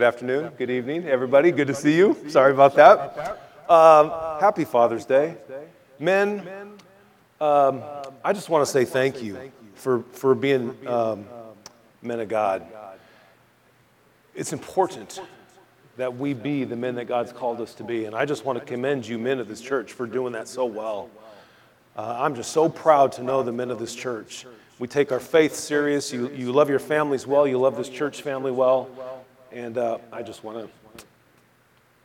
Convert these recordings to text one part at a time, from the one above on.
Good afternoon, good evening, everybody. Good to see you. Sorry about that. Um, happy Father's Day. Men, um, I just want to say thank you for, for being um, men of God. It's important that we be the men that God's called us to be. And I just want to commend you, men of this church, for doing that so well. Uh, I'm just so proud to know the men of this church. We take our faith serious. You, you love your families well. You love this church family well. And uh, I just want to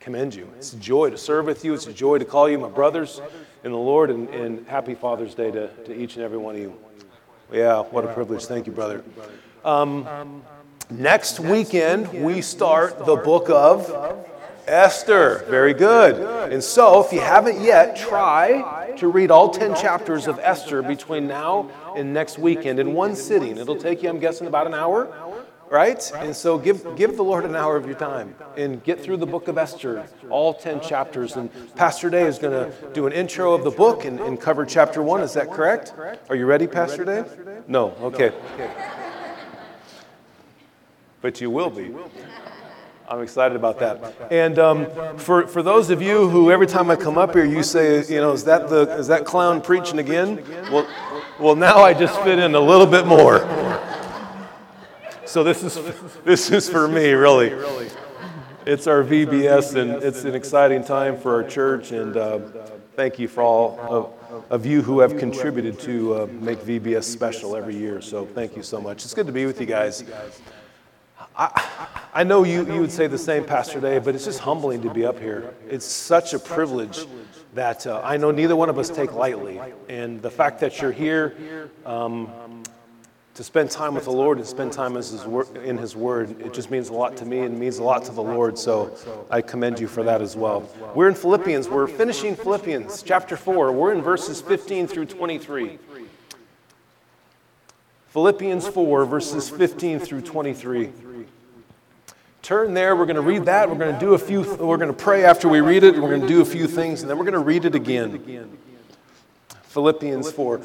commend you. It's a joy to serve with you. It's a joy to call you my brothers in the Lord. And, and happy Father's Day to, to each and every one of you. Yeah, what a privilege. Thank you, brother. Um, next weekend, we start the book of Esther. Very good. And so, if you haven't yet, try to read all 10 chapters of Esther between now and next weekend in one sitting. It'll take you, I'm guessing, about an hour, right? And so, give, give the Lord an hour of your time and get through the book of Esther, all 10 chapters. And Pastor Day is going to do an intro of the book and, and cover chapter one. Is that correct? Are you ready, Pastor Day? No? Okay. But you will be. I'm excited about that. And um, for, for those of you who every time I come up here, you say, you know, is that, the, is that clown preaching again? Well, well, now I just fit in a little bit more. So this is, this is for me, really. It's our VBS, and it's an exciting time for our church. And uh, thank you for all of, of you who have contributed to uh, make VBS special every year. So thank you so much. It's good to be with you guys. I, I know you, you would say the same, Pastor Dave, but it's just humbling to be up here. It's such a privilege that uh, I know neither one of us take lightly. And the fact that you're here um, to spend time with the Lord and spend time in His Word, it just means a lot to me and means a lot to the Lord. So I commend you for that as well. We're in Philippians. We're finishing Philippians chapter 4. We're in verses 15 through 23. Philippians 4, verses 15 through 23. Turn there. We're going to read that. We're going to do a few, we're going to pray after we read it. We're going to do a few things, and then we're going to read it again. Philippians 4.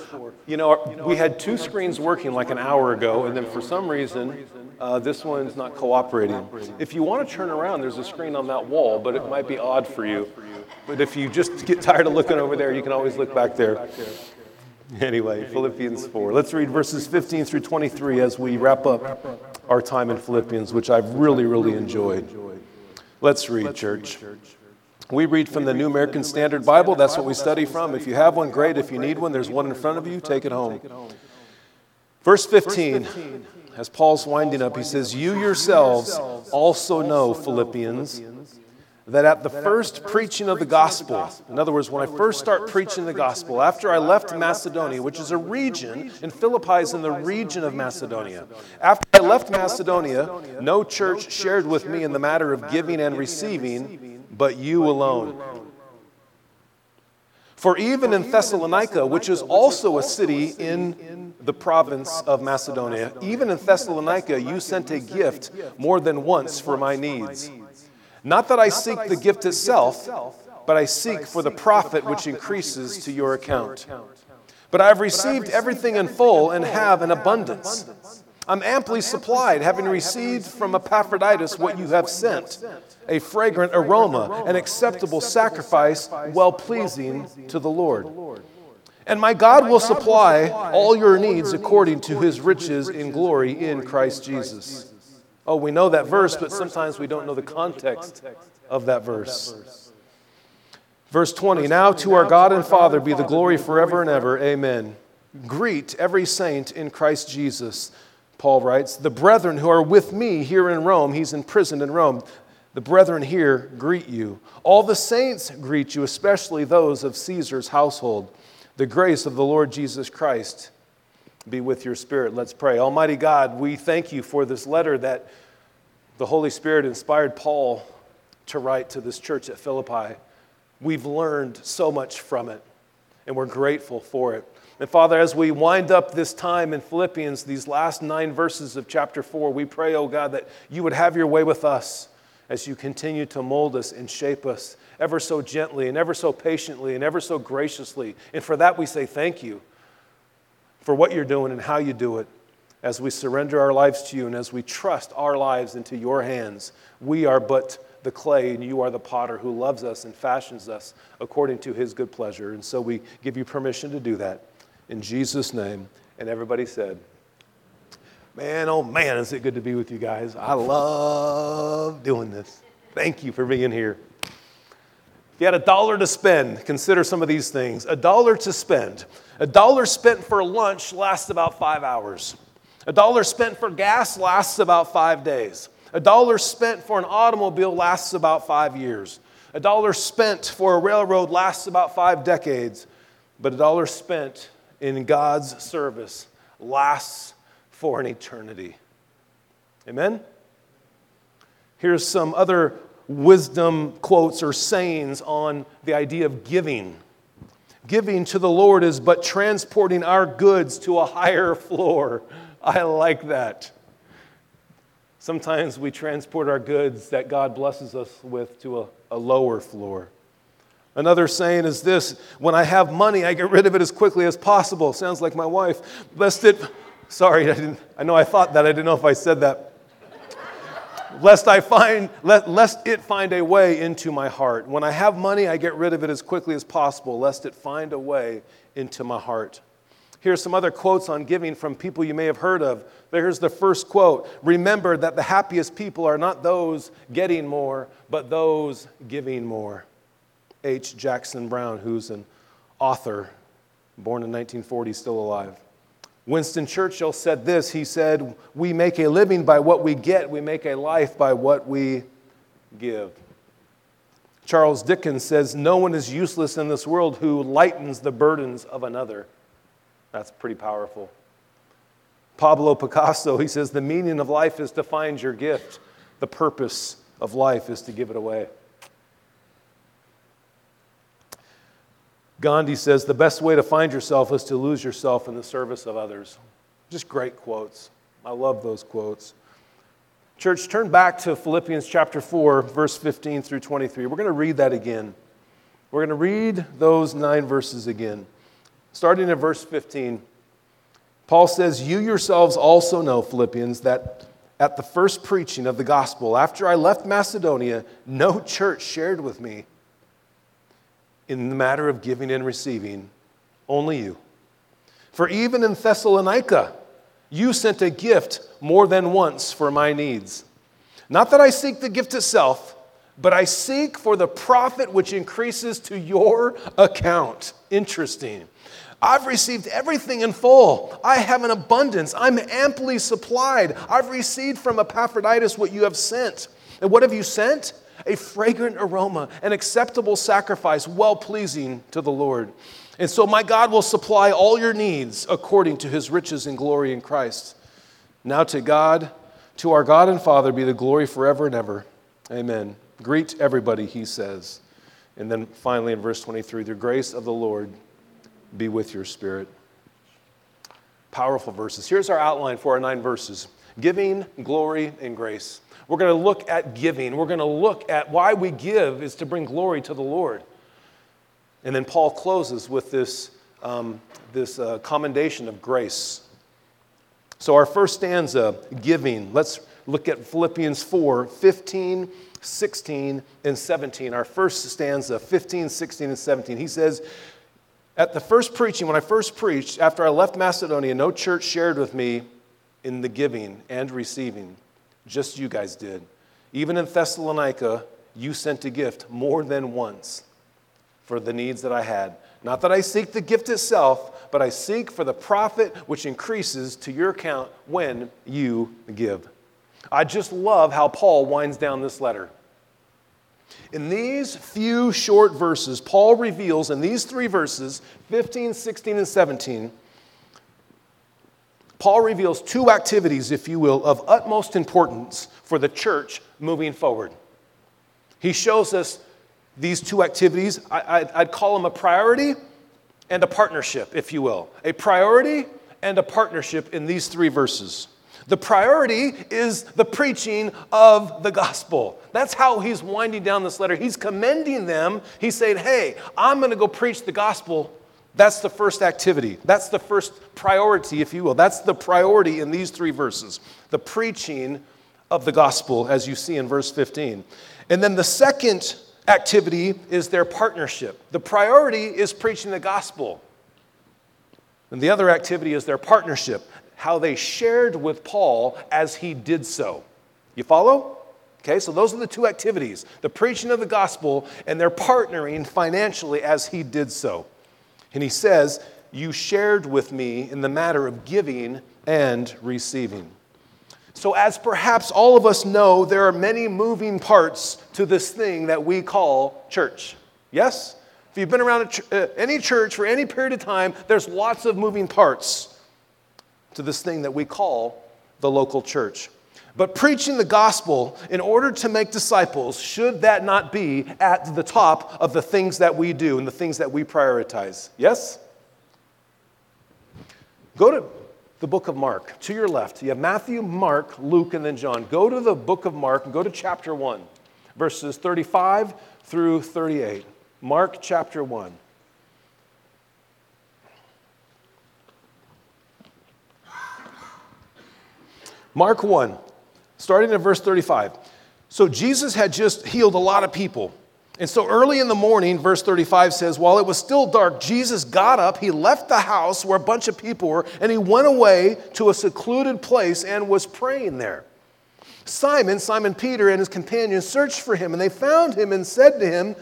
You know, we had two screens working like an hour ago, and then for some reason, uh, this one's not cooperating. If you want to turn around, there's a screen on that wall, but it might be odd for you. But if you just get tired of looking over there, you can always look back there. Anyway, Philippians 4. Let's read verses 15 through 23 as we wrap up our time in Philippians, which I've really, really enjoyed. Let's read, church. We read from the New American Standard Bible. That's what we study from. If you have one, great. If you need one, there's one in front of you. Take it home. Verse 15, as Paul's winding up, he says, You yourselves also know, Philippians, that at the first preaching of the gospel, in other words, when I first start preaching the gospel, after I left Macedonia, which is a region, and Philippi is in the region of Macedonia, after I left Macedonia, no church shared with me in the matter of giving and receiving, but you alone. For even in Thessalonica, which is also a city in the province of Macedonia, even in Thessalonica, you sent a gift more than once for my needs. Not that I seek the gift itself, but I seek for the profit which increases to your account. But I have received everything in full and have an abundance. I'm amply supplied, having received from Epaphroditus what you have sent a fragrant aroma, an acceptable sacrifice, well pleasing to the Lord. And my God will supply all your needs according to his riches in glory in Christ Jesus. Oh, we know that verse, but sometimes we don't know the context of that verse. Verse 20 Now to our God and Father be the glory forever and ever. Amen. Greet every saint in Christ Jesus. Paul writes, The brethren who are with me here in Rome, he's imprisoned in Rome. The brethren here greet you. All the saints greet you, especially those of Caesar's household. The grace of the Lord Jesus Christ be with your spirit. Let's pray. Almighty God, we thank you for this letter that the Holy Spirit inspired Paul to write to this church at Philippi. We've learned so much from it, and we're grateful for it. And Father, as we wind up this time in Philippians, these last nine verses of chapter four, we pray, oh God, that you would have your way with us as you continue to mold us and shape us ever so gently and ever so patiently and ever so graciously. And for that, we say thank you for what you're doing and how you do it. as we surrender our lives to you and as we trust our lives into your hands. We are but the clay, and you are the potter who loves us and fashions us according to his good pleasure. And so we give you permission to do that in Jesus' name. And everybody said, Man, oh man, is it good to be with you guys. I love doing this. Thank you for being here. If you had a dollar to spend, consider some of these things. A dollar to spend. A dollar spent for lunch lasts about five hours. A dollar spent for gas lasts about five days. A dollar spent for an automobile lasts about five years. A dollar spent for a railroad lasts about five decades. But a dollar spent in God's service lasts for an eternity. Amen? Here's some other wisdom quotes or sayings on the idea of giving. Giving to the Lord is but transporting our goods to a higher floor. I like that. Sometimes we transport our goods that God blesses us with to a, a lower floor. Another saying is this when I have money, I get rid of it as quickly as possible. Sounds like my wife. Lest it, sorry, I, didn't, I know I thought that. I didn't know if I said that. lest I find, lest it find a way into my heart. When I have money, I get rid of it as quickly as possible, lest it find a way into my heart. Here's some other quotes on giving from people you may have heard of. Here's the first quote Remember that the happiest people are not those getting more, but those giving more. H. Jackson Brown, who's an author, born in 1940, still alive. Winston Churchill said this He said, We make a living by what we get, we make a life by what we give. Charles Dickens says, No one is useless in this world who lightens the burdens of another. That's pretty powerful. Pablo Picasso, he says, the meaning of life is to find your gift. The purpose of life is to give it away. Gandhi says, the best way to find yourself is to lose yourself in the service of others. Just great quotes. I love those quotes. Church, turn back to Philippians chapter 4, verse 15 through 23. We're going to read that again. We're going to read those nine verses again. Starting at verse 15, Paul says, You yourselves also know, Philippians, that at the first preaching of the gospel, after I left Macedonia, no church shared with me in the matter of giving and receiving, only you. For even in Thessalonica, you sent a gift more than once for my needs. Not that I seek the gift itself, but I seek for the profit which increases to your account. Interesting. I've received everything in full. I have an abundance. I'm amply supplied. I've received from Epaphroditus what you have sent. And what have you sent? A fragrant aroma, an acceptable sacrifice, well pleasing to the Lord. And so my God will supply all your needs according to his riches and glory in Christ. Now to God, to our God and Father, be the glory forever and ever. Amen. Greet everybody, he says. And then finally in verse 23, the grace of the Lord be with your spirit. Powerful verses. Here's our outline for our nine verses giving, glory, and grace. We're going to look at giving. We're going to look at why we give is to bring glory to the Lord. And then Paul closes with this, um, this uh, commendation of grace. So, our first stanza, giving. Let's look at Philippians 4 15, 16, and 17. Our first stanza, 15, 16, and 17. He says, at the first preaching, when I first preached, after I left Macedonia, no church shared with me in the giving and receiving. Just you guys did. Even in Thessalonica, you sent a gift more than once for the needs that I had. Not that I seek the gift itself, but I seek for the profit which increases to your account when you give. I just love how Paul winds down this letter. In these few short verses, Paul reveals in these three verses 15, 16, and 17 Paul reveals two activities, if you will, of utmost importance for the church moving forward. He shows us these two activities. I, would call them a priority and a partnership, if you will. A priority and a partnership in these three verses. The priority is the preaching of the gospel. That's how he's winding down this letter. He's commending them. He's saying, Hey, I'm going to go preach the gospel That's the first activity. That's the first priority, if you will. That's the priority in these three verses the preaching of the gospel, as you see in verse 15. And then the second activity is their partnership. The priority is preaching the gospel. And the other activity is their partnership, how they shared with Paul as he did so. You follow? Okay, so those are the two activities the preaching of the gospel and their partnering financially as he did so. And he says, You shared with me in the matter of giving and receiving. So, as perhaps all of us know, there are many moving parts to this thing that we call church. Yes? If you've been around ch- uh, any church for any period of time, there's lots of moving parts to this thing that we call the local church. But preaching the gospel in order to make disciples, should that not be at the top of the things that we do and the things that we prioritize? Yes? Go to the book of Mark. To your left, you have Matthew, Mark, Luke, and then John. Go to the book of Mark and go to chapter 1, verses 35 through 38. Mark chapter 1. Mark 1, starting in verse 35. So Jesus had just healed a lot of people. And so early in the morning, verse 35 says, while it was still dark, Jesus got up, he left the house where a bunch of people were, and he went away to a secluded place and was praying there. Simon, Simon Peter, and his companions searched for him, and they found him and said to him,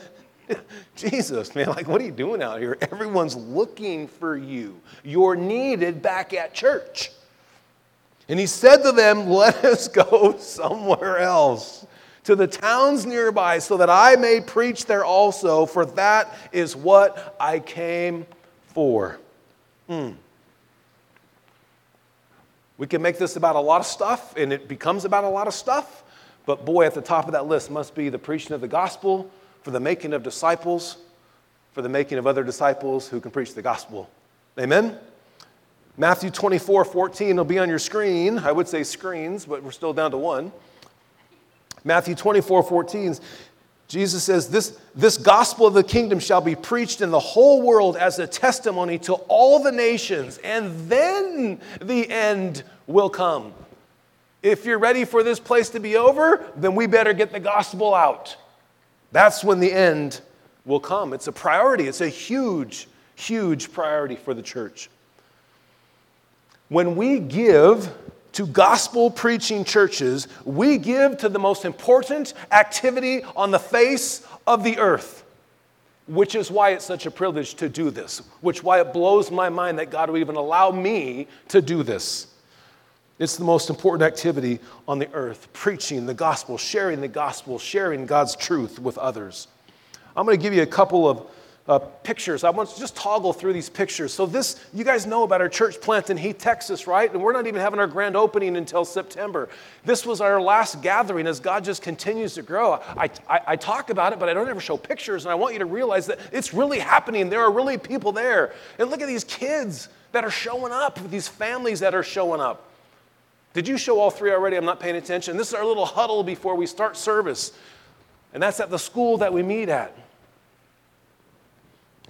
Jesus, man, like, what are you doing out here? Everyone's looking for you. You're needed back at church. And he said to them, Let us go somewhere else, to the towns nearby, so that I may preach there also, for that is what I came for. Hmm. We can make this about a lot of stuff, and it becomes about a lot of stuff. But boy, at the top of that list must be the preaching of the gospel for the making of disciples, for the making of other disciples who can preach the gospel. Amen? Matthew 24, 14 will be on your screen. I would say screens, but we're still down to one. Matthew 24, 14, Jesus says, this, this gospel of the kingdom shall be preached in the whole world as a testimony to all the nations, and then the end will come. If you're ready for this place to be over, then we better get the gospel out. That's when the end will come. It's a priority, it's a huge, huge priority for the church. When we give to gospel preaching churches, we give to the most important activity on the face of the earth, which is why it's such a privilege to do this, which why it blows my mind that God would even allow me to do this. It's the most important activity on the earth, preaching the gospel, sharing the gospel, sharing God's truth with others. I'm going to give you a couple of uh, pictures. I want to just toggle through these pictures. So, this, you guys know about our church plant in Heath, Texas, right? And we're not even having our grand opening until September. This was our last gathering as God just continues to grow. I, I, I talk about it, but I don't ever show pictures, and I want you to realize that it's really happening. There are really people there. And look at these kids that are showing up, these families that are showing up. Did you show all three already? I'm not paying attention. This is our little huddle before we start service. And that's at the school that we meet at.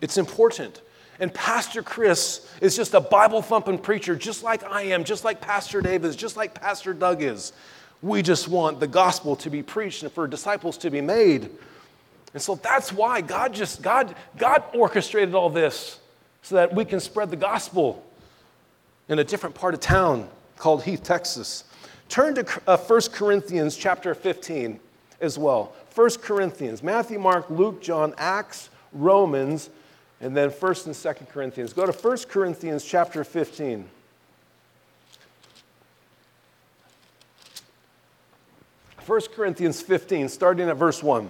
It's important. And Pastor Chris is just a Bible thumping preacher, just like I am, just like Pastor Dave is, just like Pastor Doug is. We just want the gospel to be preached and for disciples to be made. And so that's why God just, God, God orchestrated all this so that we can spread the gospel in a different part of town called Heath, Texas. Turn to uh, 1 Corinthians chapter 15 as well. 1 Corinthians, Matthew, Mark, Luke, John, Acts, Romans, and then 1st and 2nd Corinthians. Go to 1 Corinthians chapter 15. First Corinthians 15, starting at verse 1.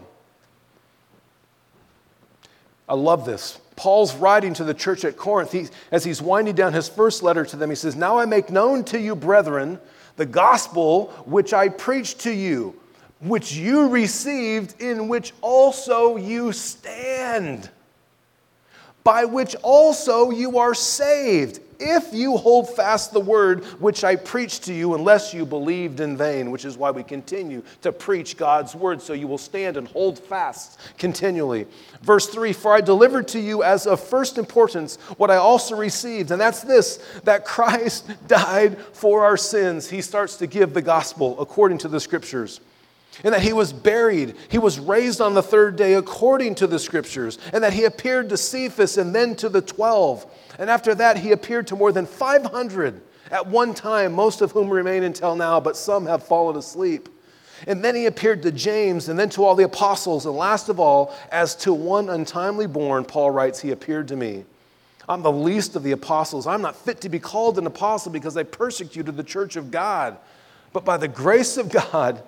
I love this. Paul's writing to the church at Corinth. He, as he's winding down his first letter to them, he says, Now I make known to you, brethren, the gospel which I preached to you, which you received, in which also you stand by which also you are saved, if you hold fast the word which I preached to you, unless you believed in vain, which is why we continue to preach God's word, so you will stand and hold fast continually. Verse 3 For I delivered to you as of first importance what I also received, and that's this that Christ died for our sins. He starts to give the gospel according to the scriptures and that he was buried. He was raised on the third day according to the scriptures, and that he appeared to Cephas and then to the twelve. And after that, he appeared to more than 500 at one time, most of whom remain until now, but some have fallen asleep. And then he appeared to James and then to all the apostles. And last of all, as to one untimely born, Paul writes, he appeared to me. I'm the least of the apostles. I'm not fit to be called an apostle because I persecuted the church of God. But by the grace of God,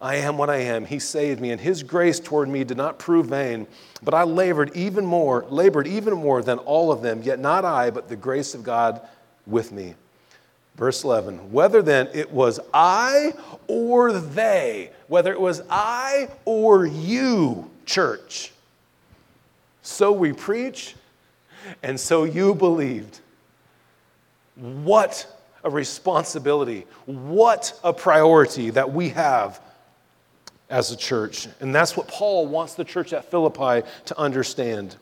I am what I am. He saved me, and his grace toward me did not prove vain. But I labored even more, labored even more than all of them, yet not I, but the grace of God with me. Verse 11, whether then it was I or they, whether it was I or you, church, so we preach, and so you believed. What a responsibility, what a priority that we have as a church. And that's what Paul wants the church at Philippi to understand.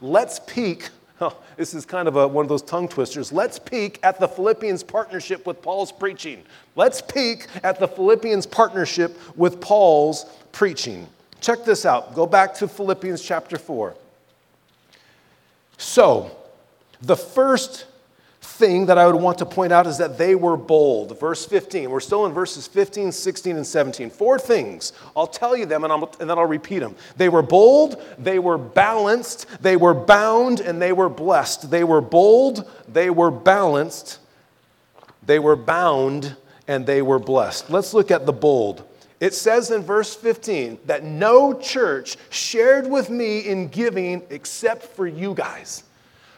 Let's peek. Oh, this is kind of a, one of those tongue twisters. Let's peek at the Philippians' partnership with Paul's preaching. Let's peek at the Philippians' partnership with Paul's preaching. Check this out. Go back to Philippians chapter 4. So, the first thing that I would want to point out is that they were bold. Verse 15. We're still in verses 15, 16, and 17. Four things. I'll tell you them and, and, then I'll repeat them. They were bold, they were balanced, they were bound, and they were blessed. They were bold, they were balanced, they were bound, and they were blessed. Let's look at the bold. It says in verse 15 that no church shared with me in giving except for you guys.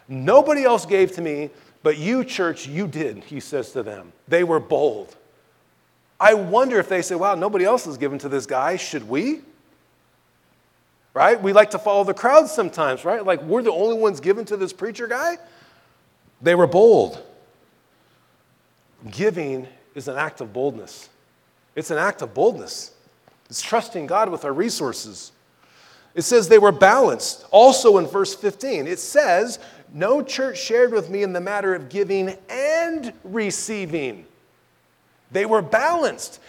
Nobody else gave to me but you, church, you did, he says to them. They were bold. I wonder if they say, wow, nobody else is given to this guy. Should we? Right? We like to follow the crowd sometimes, right? Like we're the only ones given to this preacher guy. They were bold. Giving is an act of boldness. It's an act of boldness. It's trusting God with our resources. It says they were balanced. Also in verse 15, it says, No church shared with me in the matter of giving and receiving. They were balanced.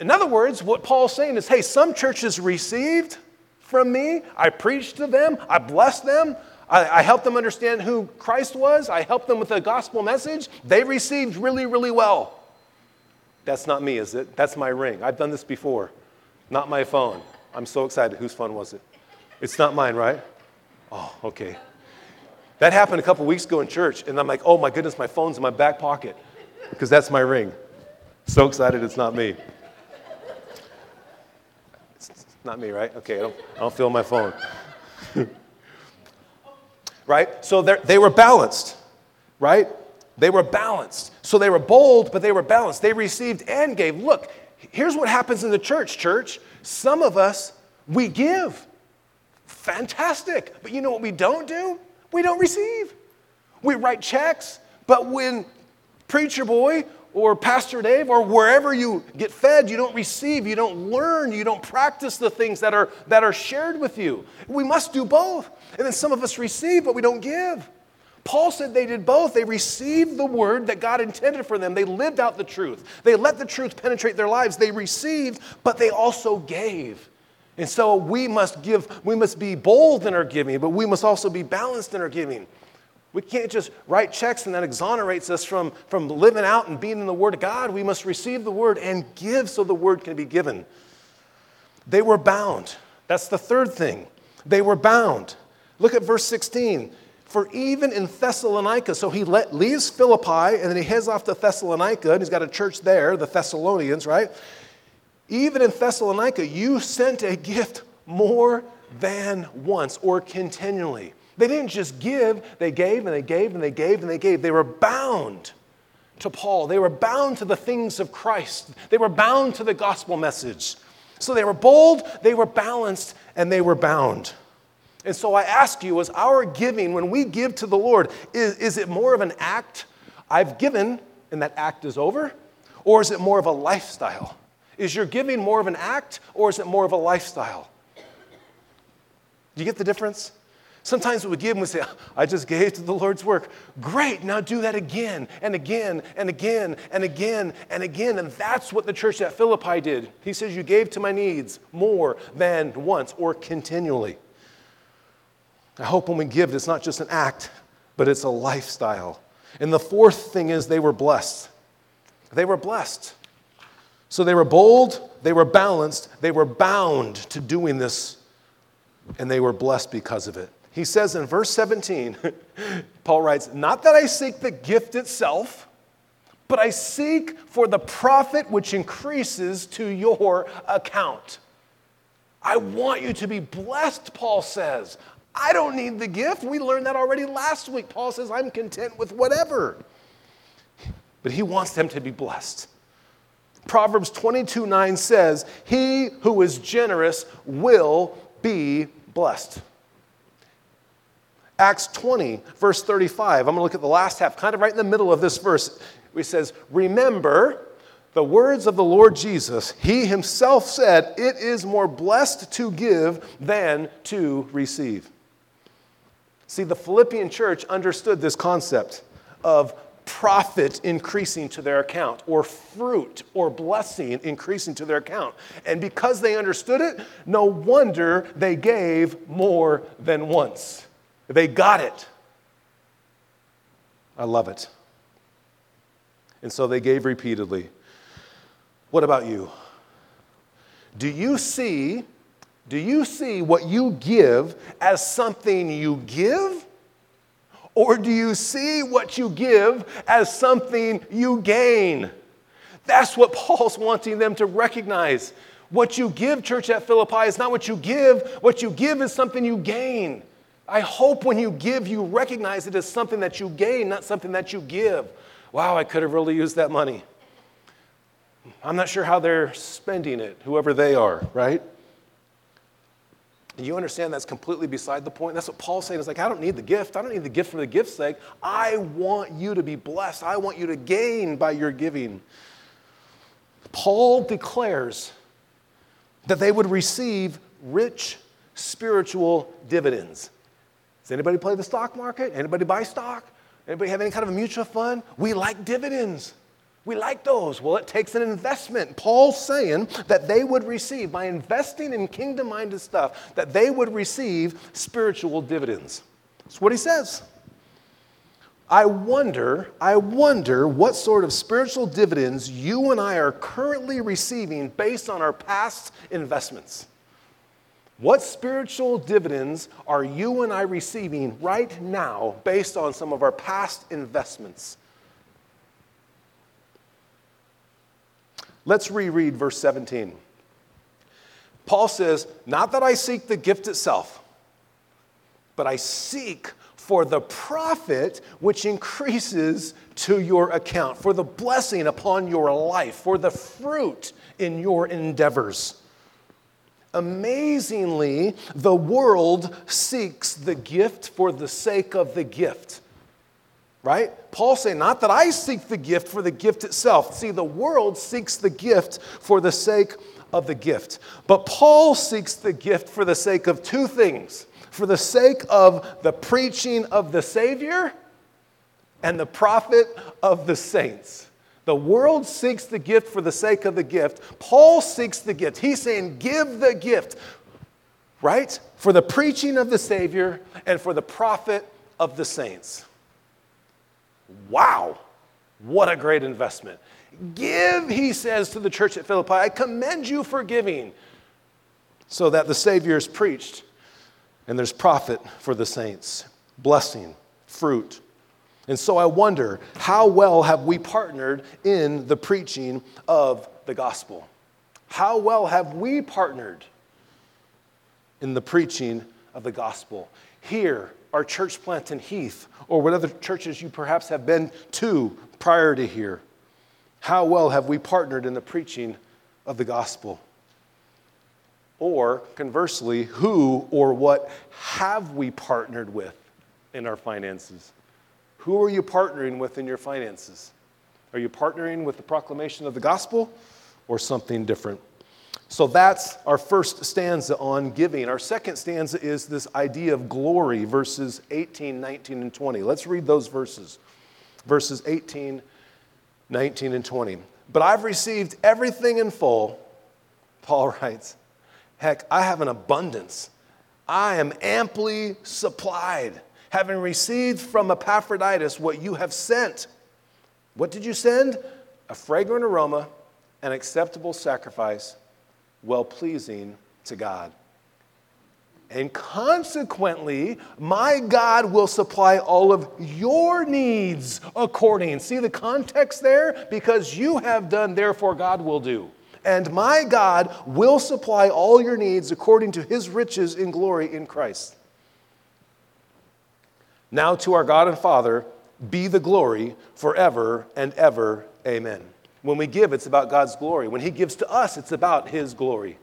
In other words, what Paul's saying is hey, some churches received from me, I preached to them, I blessed them, I, I helped them understand who Christ was, I helped them with the gospel message. They received really, really well. That's not me, is it? That's my ring. I've done this before, not my phone. I'm so excited. Whose phone was it? It's not mine, right? Oh, okay. That happened a couple weeks ago in church, and I'm like, oh my goodness, my phone's in my back pocket because that's my ring. So excited it's not me. It's not me, right? Okay, I don't, I don't feel my phone. right? So they were balanced, right? They were balanced. So they were bold, but they were balanced. They received and gave. Look, here's what happens in the church, church. Some of us, we give. Fantastic. But you know what we don't do? We don't receive. We write checks, but when Preacher Boy or Pastor Dave or wherever you get fed, you don't receive, you don't learn, you don't practice the things that are, that are shared with you. We must do both. And then some of us receive, but we don't give. Paul said they did both. They received the word that God intended for them. They lived out the truth. They let the truth penetrate their lives. They received, but they also gave. And so we must give, we must be bold in our giving, but we must also be balanced in our giving. We can't just write checks and that exonerates us from, from living out and being in the Word of God. We must receive the Word and give so the Word can be given. They were bound. That's the third thing. They were bound. Look at verse 16. For even in Thessalonica, so he let, leaves Philippi and then he heads off to Thessalonica, and he's got a church there, the Thessalonians, right? Even in Thessalonica, you sent a gift more than once or continually. They didn't just give, they gave and they gave and they gave and they gave. They were bound to Paul, they were bound to the things of Christ, they were bound to the gospel message. So they were bold, they were balanced, and they were bound. And so I ask you, is our giving, when we give to the Lord, is, is it more of an act I've given and that act is over? Or is it more of a lifestyle? Is your giving more of an act or is it more of a lifestyle? Do you get the difference? Sometimes we give and we say, ah, I just gave to the Lord's work. Great, now do that again and again and again and again and again. And that's what the church at Philippi did. He says, You gave to my needs more than once or continually. I hope when we give, it's not just an act, but it's a lifestyle. And the fourth thing is they were blessed. They were blessed. So they were bold, they were balanced, they were bound to doing this, and they were blessed because of it. He says in verse 17, Paul writes, Not that I seek the gift itself, but I seek for the profit which increases to your account. I want you to be blessed, Paul says. I don't need the gift. We learned that already last week. Paul says, I'm content with whatever. But he wants them to be blessed. Proverbs 22 9 says, He who is generous will be blessed. Acts 20, verse 35. I'm going to look at the last half, kind of right in the middle of this verse. It says, Remember the words of the Lord Jesus. He himself said, It is more blessed to give than to receive. See, the Philippian church understood this concept of profit increasing to their account, or fruit or blessing increasing to their account. And because they understood it, no wonder they gave more than once. They got it. I love it. And so they gave repeatedly. What about you? Do you see do you see what you give as something you give? Or do you see what you give as something you gain? That's what Paul's wanting them to recognize. What you give, church at Philippi, is not what you give. What you give is something you gain. I hope when you give, you recognize it as something that you gain, not something that you give. Wow, I could have really used that money. I'm not sure how they're spending it, whoever they are, right? And you understand that's completely beside the point? That's what Paul's saying. Is like, I don't need the gift. I don't need the gift for the gift's sake. I want you to be blessed. I want you to gain by your giving. Paul declares that they would receive rich spiritual dividends. Does anybody play the stock market? Anybody buy stock? Anybody have any kind of a mutual fund? We like dividends. We like those. Well, it takes an investment. Paul's saying that they would receive, by investing in kingdom minded stuff, that they would receive spiritual dividends. That's what he says. I wonder, I wonder what sort of spiritual dividends you and I are currently receiving based on our past investments. What spiritual dividends are you and I receiving right now based on some of our past investments? Let's reread verse 17. Paul says, Not that I seek the gift itself, but I seek for the profit which increases to your account, for the blessing upon your life, for the fruit in your endeavors. Amazingly, the world seeks the gift for the sake of the gift right? Paul saying, not that I seek the gift for the gift itself. See, the world seeks the gift for the sake of the gift. But Paul seeks the gift for the sake of two things for the sake of the preaching of the Savior and the profit of the saints. The world seeks the gift for the sake of the gift. Paul seeks the gift. He's saying, give the gift, right? For the preaching of the Savior and for the profit of the saints. Wow, what a great investment. Give, he says to the church at Philippi, I commend you for giving, so that the Savior is preached and there's profit for the saints, blessing, fruit. And so I wonder, how well have we partnered in the preaching of the gospel? How well have we partnered in the preaching of the gospel? Here, our church plant in Heath, or what other churches you perhaps have been to prior to here. How well have we partnered in the preaching of the gospel? Or conversely, who or what have we partnered with in our finances? Who are you partnering with in your finances? Are you partnering with the proclamation of the gospel or something different? So that's our first stanza on giving. Our second stanza is this idea of glory, verses 18, 19, and 20. Let's read those verses. Verses 18, 19, and 20. But I've received everything in full, Paul writes. Heck, I have an abundance. I am amply supplied, having received from Epaphroditus what you have sent. What did you send? A fragrant aroma, an acceptable sacrifice well pleasing to God. And consequently, my God will supply all of your needs according. See the context there? Because you have done, therefore God will do. And my God will supply all your needs according to his riches in glory in Christ. Now to our God and Father be the glory forever and ever. Amen. When we give, it's about God's glory. When He gives to us, it's about His glory.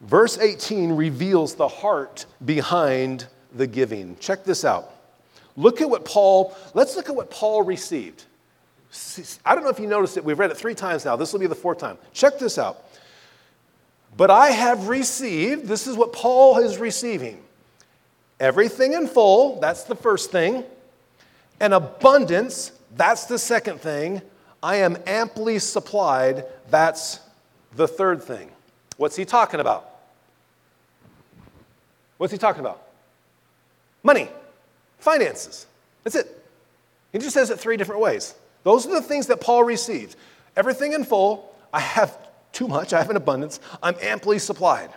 Verse 18 reveals the heart behind the giving. Check this out. Look at what Paul, let's look at what Paul received. I don't know if you noticed it. We've read it three times now. This will be the fourth time. Check this out. But I have received, this is what Paul is receiving everything in full, that's the first thing, an abundance that's the second thing. I am amply supplied. That's the third thing. What's he talking about? What's he talking about? Money, finances. That's it. He just says it three different ways. Those are the things that Paul received. Everything in full. I have too much. I have an abundance. I'm amply supplied.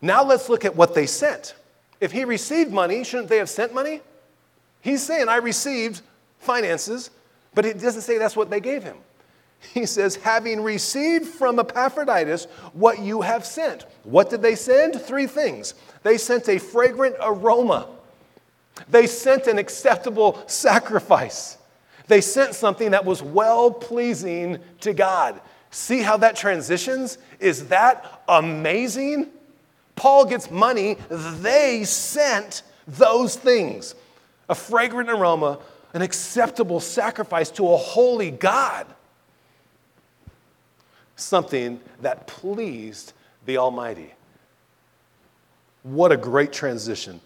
Now let's look at what they sent. If he received money, shouldn't they have sent money? He's saying, I received finances, but it doesn't say that's what they gave him. He says, having received from Epaphroditus what you have sent. What did they send? Three things. They sent a fragrant aroma, they sent an acceptable sacrifice, they sent something that was well pleasing to God. See how that transitions? Is that amazing? Paul gets money, they sent those things a fragrant aroma, an acceptable sacrifice to a holy God. Something that pleased the Almighty. What a great transition.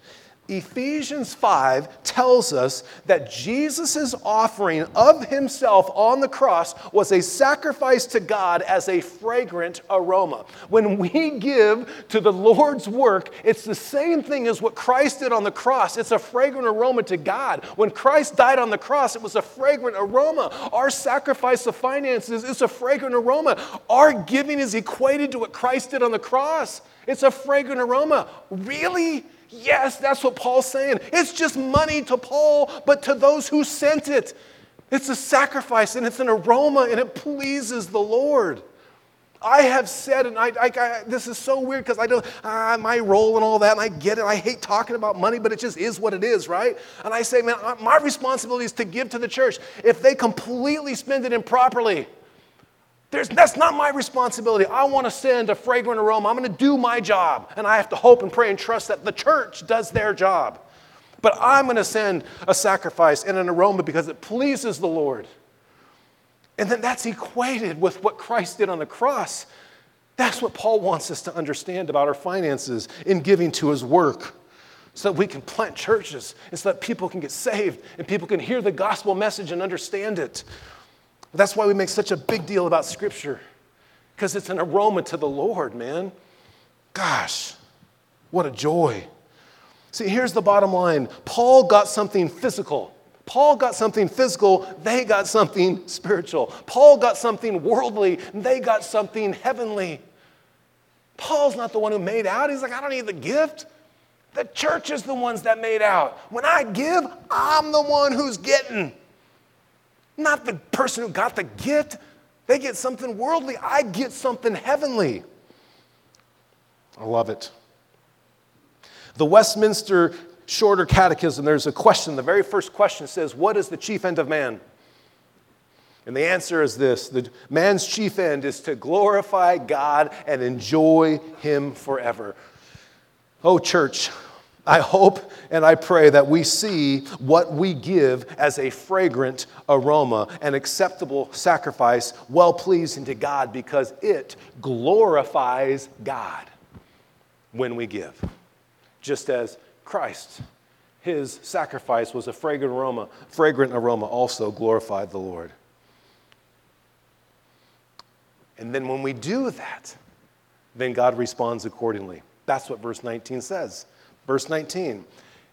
Ephesians 5 tells us that Jesus' offering of himself on the cross was a sacrifice to God as a fragrant aroma. When we give to the Lord's work, it's the same thing as what Christ did on the cross. It's a fragrant aroma to God. When Christ died on the cross, it was a fragrant aroma. Our sacrifice of finances is a fragrant aroma. Our giving is equated to what Christ did on the cross. It's a fragrant aroma. Really? Yes, that's what Paul's saying. It's just money to Paul, but to those who sent it, it's a sacrifice and it's an aroma and it pleases the Lord. I have said, and I, I, I this is so weird because I don't, uh, my role and all that, and I get it. I hate talking about money, but it just is what it is, right? And I say, man, my responsibility is to give to the church. If they completely spend it improperly, there's, that's not my responsibility. I want to send a fragrant aroma. I'm going to do my job. And I have to hope and pray and trust that the church does their job. But I'm going to send a sacrifice and an aroma because it pleases the Lord. And then that's equated with what Christ did on the cross. That's what Paul wants us to understand about our finances in giving to his work so that we can plant churches and so that people can get saved and people can hear the gospel message and understand it. That's why we make such a big deal about Scripture, because it's an aroma to the Lord, man. Gosh, what a joy. See, here's the bottom line Paul got something physical. Paul got something physical, they got something spiritual. Paul got something worldly, they got something heavenly. Paul's not the one who made out. He's like, I don't need the gift. The church is the ones that made out. When I give, I'm the one who's getting. Not the person who got the gift. They get something worldly. I get something heavenly. I love it. The Westminster Shorter Catechism, there's a question. The very first question says, What is the chief end of man? And the answer is this the man's chief end is to glorify God and enjoy Him forever. Oh, church, I hope and I pray that we see what we give as a fragrant aroma, an acceptable sacrifice, well pleasing to God, because it glorifies God when we give. Just as Christ, his sacrifice was a fragrant aroma, fragrant aroma also glorified the Lord. And then when we do that, then God responds accordingly. That's what verse 19 says. Verse 19.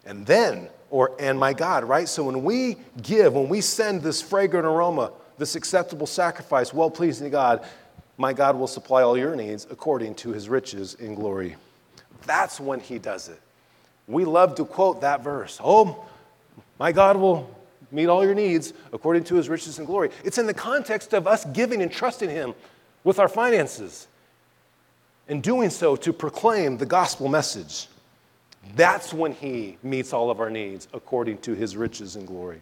And then, or, and my God, right? So when we give, when we send this fragrant aroma, this acceptable sacrifice, well pleasing to God, my God will supply all your needs according to his riches in glory. That's when he does it. We love to quote that verse. Oh, my God will meet all your needs according to his riches and glory. It's in the context of us giving and trusting him with our finances and doing so to proclaim the gospel message. That's when He meets all of our needs according to His riches and glory.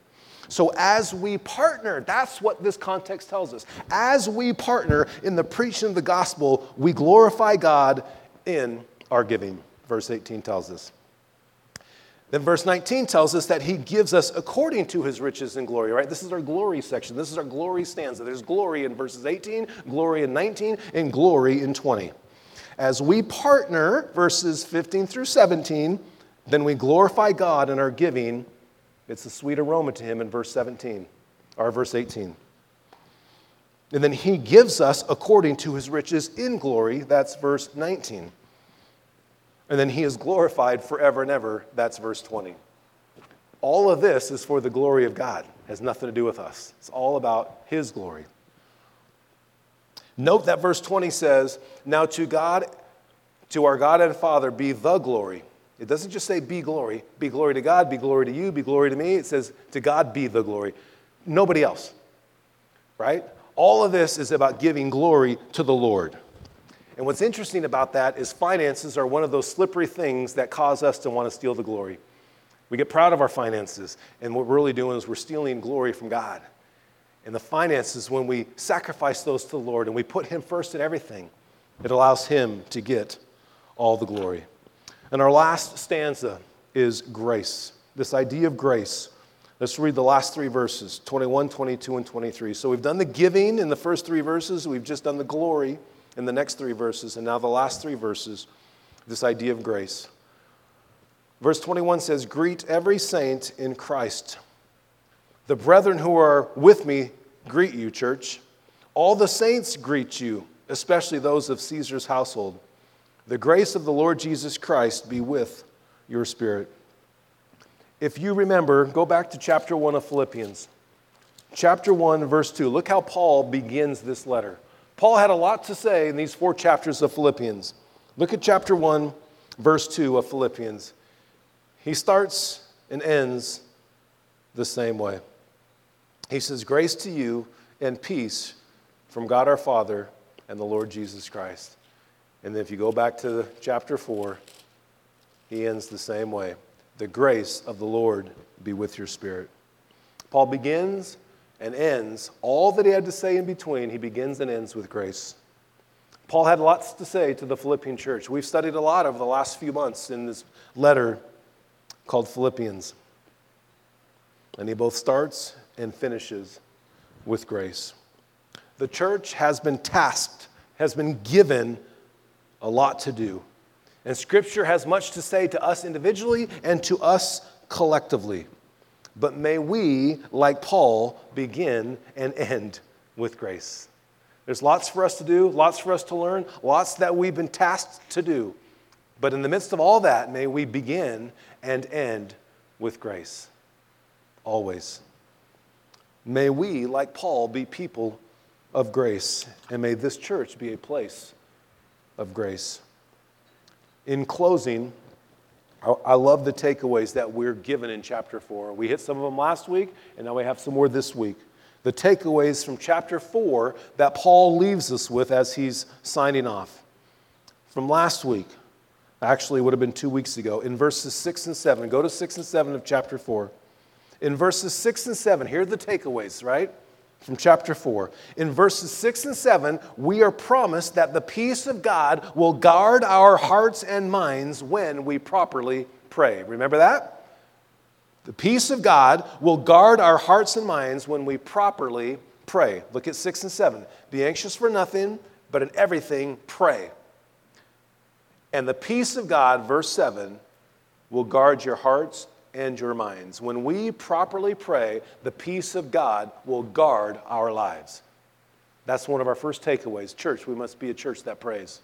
So, as we partner, that's what this context tells us. As we partner in the preaching of the gospel, we glorify God in our giving, verse 18 tells us. Then verse 19 tells us that he gives us according to his riches and glory, right? This is our glory section. This is our glory stanza. There's glory in verses 18, glory in 19, and glory in 20. As we partner, verses 15 through 17, then we glorify God in our giving. It's a sweet aroma to Him in verse 17, or verse 18. And then He gives us according to His riches in glory. That's verse 19. And then He is glorified forever and ever. That's verse 20. All of this is for the glory of God, it has nothing to do with us. It's all about His glory. Note that verse 20 says, Now to God, to our God and Father be the glory. It doesn't just say be glory, be glory to God, be glory to you, be glory to me. It says to God be the glory. Nobody else, right? All of this is about giving glory to the Lord. And what's interesting about that is finances are one of those slippery things that cause us to want to steal the glory. We get proud of our finances, and what we're really doing is we're stealing glory from God and the finances, when we sacrifice those to the Lord and we put Him first in everything, it allows Him to get all the glory. And our last stanza is grace. This idea of grace. Let's read the last three verses 21, 22, and 23. So we've done the giving in the first three verses, we've just done the glory in the next three verses, and now the last three verses, this idea of grace. Verse 21 says, Greet every saint in Christ. The brethren who are with me greet you, church. All the saints greet you, especially those of Caesar's household. The grace of the Lord Jesus Christ be with your spirit. If you remember, go back to chapter 1 of Philippians. Chapter 1, verse 2. Look how Paul begins this letter. Paul had a lot to say in these four chapters of Philippians. Look at chapter 1, verse 2 of Philippians. He starts and ends the same way. He says, Grace to you and peace from God our Father and the Lord Jesus Christ. And then if you go back to chapter 4, he ends the same way. The grace of the Lord be with your spirit. Paul begins and ends all that he had to say in between, he begins and ends with grace. Paul had lots to say to the Philippian church. We've studied a lot over the last few months in this letter called Philippians. And he both starts and finishes with grace. The church has been tasked, has been given a lot to do. And Scripture has much to say to us individually and to us collectively. But may we, like Paul, begin and end with grace. There's lots for us to do, lots for us to learn, lots that we've been tasked to do. But in the midst of all that, may we begin and end with grace. Always. May we, like Paul, be people of grace, and may this church be a place of grace. In closing, I love the takeaways that we're given in chapter 4. We hit some of them last week, and now we have some more this week. The takeaways from chapter 4 that Paul leaves us with as he's signing off. From last week, actually, would have been two weeks ago, in verses 6 and 7. Go to 6 and 7 of chapter 4. In verses 6 and 7, here are the takeaways, right? From chapter 4. In verses 6 and 7, we are promised that the peace of God will guard our hearts and minds when we properly pray. Remember that? The peace of God will guard our hearts and minds when we properly pray. Look at 6 and 7. Be anxious for nothing, but in everything pray. And the peace of God, verse 7, will guard your hearts and your minds. When we properly pray, the peace of God will guard our lives. That's one of our first takeaways. Church, we must be a church that prays.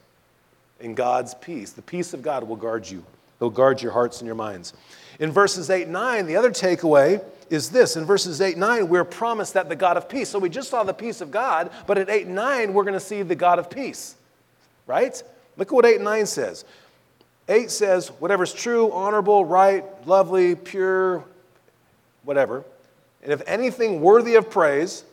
In God's peace, the peace of God will guard you. He'll guard your hearts and your minds. In verses 8 and 9, the other takeaway is this. In verses 8 and 9, we're promised that the God of peace. So we just saw the peace of God, but at 8 and 9, we're going to see the God of peace. Right? Look at what 8 and 9 says. 8 says, whatever's true, honorable, right, lovely, pure, whatever. And if anything worthy of praise,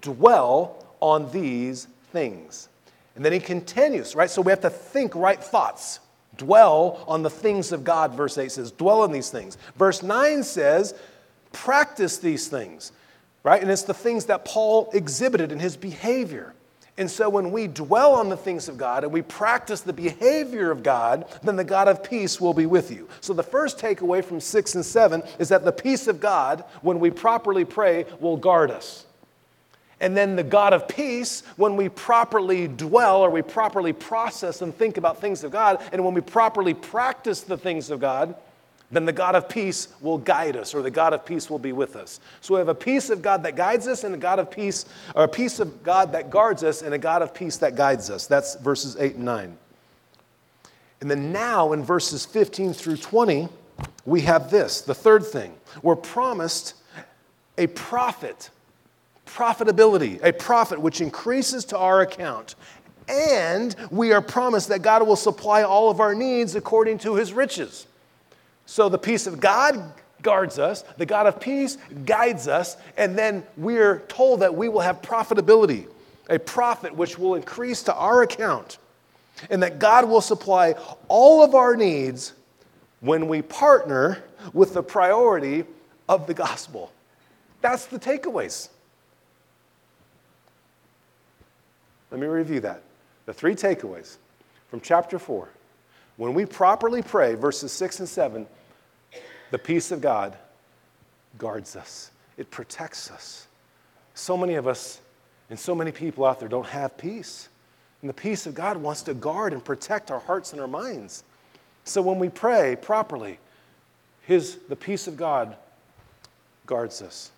dwell on these things. And then he continues, right? So we have to think right thoughts. Dwell on the things of God, verse 8 says. Dwell on these things. Verse 9 says, practice these things, right? And it's the things that Paul exhibited in his behavior. And so when we dwell on the things of God and we practice the behavior of God, then the God of peace will be with you. So the first takeaway from 6 and 7 is that the peace of God, when we properly pray, will guard us. And then the God of peace, when we properly dwell or we properly process and think about things of God, and when we properly practice the things of God, then the God of peace will guide us, or the God of peace will be with us. So we have a peace of God that guides us, and a God of peace, or a peace of God that guards us, and a God of peace that guides us. That's verses 8 and 9. And then now in verses 15 through 20, we have this the third thing. We're promised a profit profitability, a profit which increases to our account. And we are promised that God will supply all of our needs according to his riches. So the peace of God guards us, the God of peace guides us, and then we're told that we will have profitability, a profit which will increase to our account, and that God will supply all of our needs when we partner with the priority of the gospel. That's the takeaways. Let me review that. The three takeaways from chapter 4. When we properly pray, verses 6 and 7, the peace of God guards us, it protects us. So many of us and so many people out there don't have peace. And the peace of God wants to guard and protect our hearts and our minds. So when we pray properly, his, the peace of God guards us.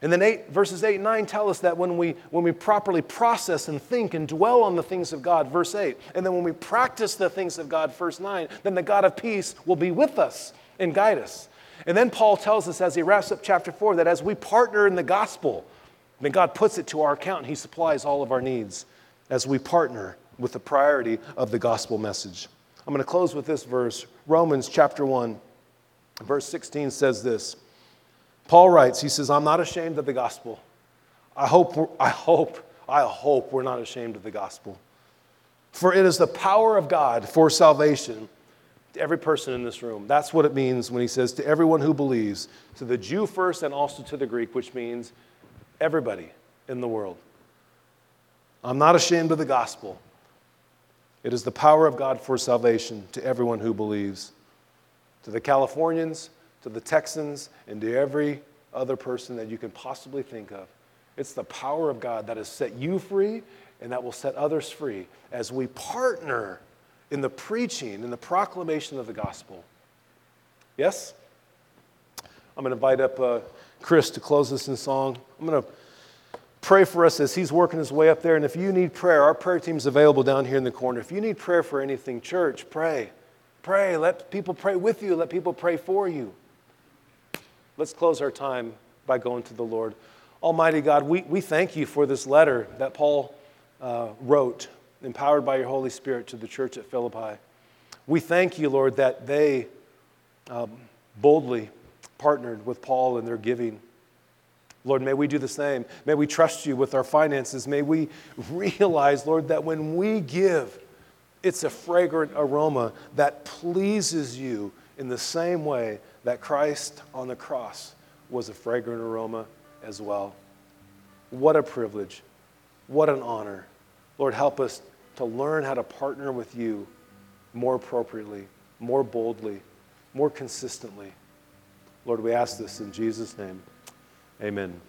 And then eight, verses 8 and 9 tell us that when we, when we properly process and think and dwell on the things of God, verse 8, and then when we practice the things of God, verse 9, then the God of peace will be with us and guide us. And then Paul tells us as he wraps up chapter 4 that as we partner in the gospel, then God puts it to our account and he supplies all of our needs as we partner with the priority of the gospel message. I'm going to close with this verse. Romans chapter 1, verse 16 says this. Paul writes, he says, I'm not ashamed of the gospel. I hope, I hope, I hope we're not ashamed of the gospel. For it is the power of God for salvation to every person in this room. That's what it means when he says to everyone who believes, to the Jew first and also to the Greek, which means everybody in the world. I'm not ashamed of the gospel. It is the power of God for salvation to everyone who believes. To the Californians, to the Texans, and to every other person that you can possibly think of. It's the power of God that has set you free and that will set others free as we partner in the preaching and the proclamation of the gospel. Yes? I'm going to invite up uh, Chris to close this in song. I'm going to pray for us as he's working his way up there. And if you need prayer, our prayer team's available down here in the corner. If you need prayer for anything, church, pray. Pray. Let people pray with you. Let people pray for you. Let's close our time by going to the Lord. Almighty God, we, we thank you for this letter that Paul uh, wrote, empowered by your Holy Spirit to the church at Philippi. We thank you, Lord, that they um, boldly partnered with Paul in their giving. Lord, may we do the same. May we trust you with our finances. May we realize, Lord, that when we give, it's a fragrant aroma that pleases you in the same way that Christ on the cross was a fragrant aroma as well. What a privilege. What an honor. Lord, help us to learn how to partner with you more appropriately, more boldly, more consistently. Lord, we ask this in Jesus' name. Amen.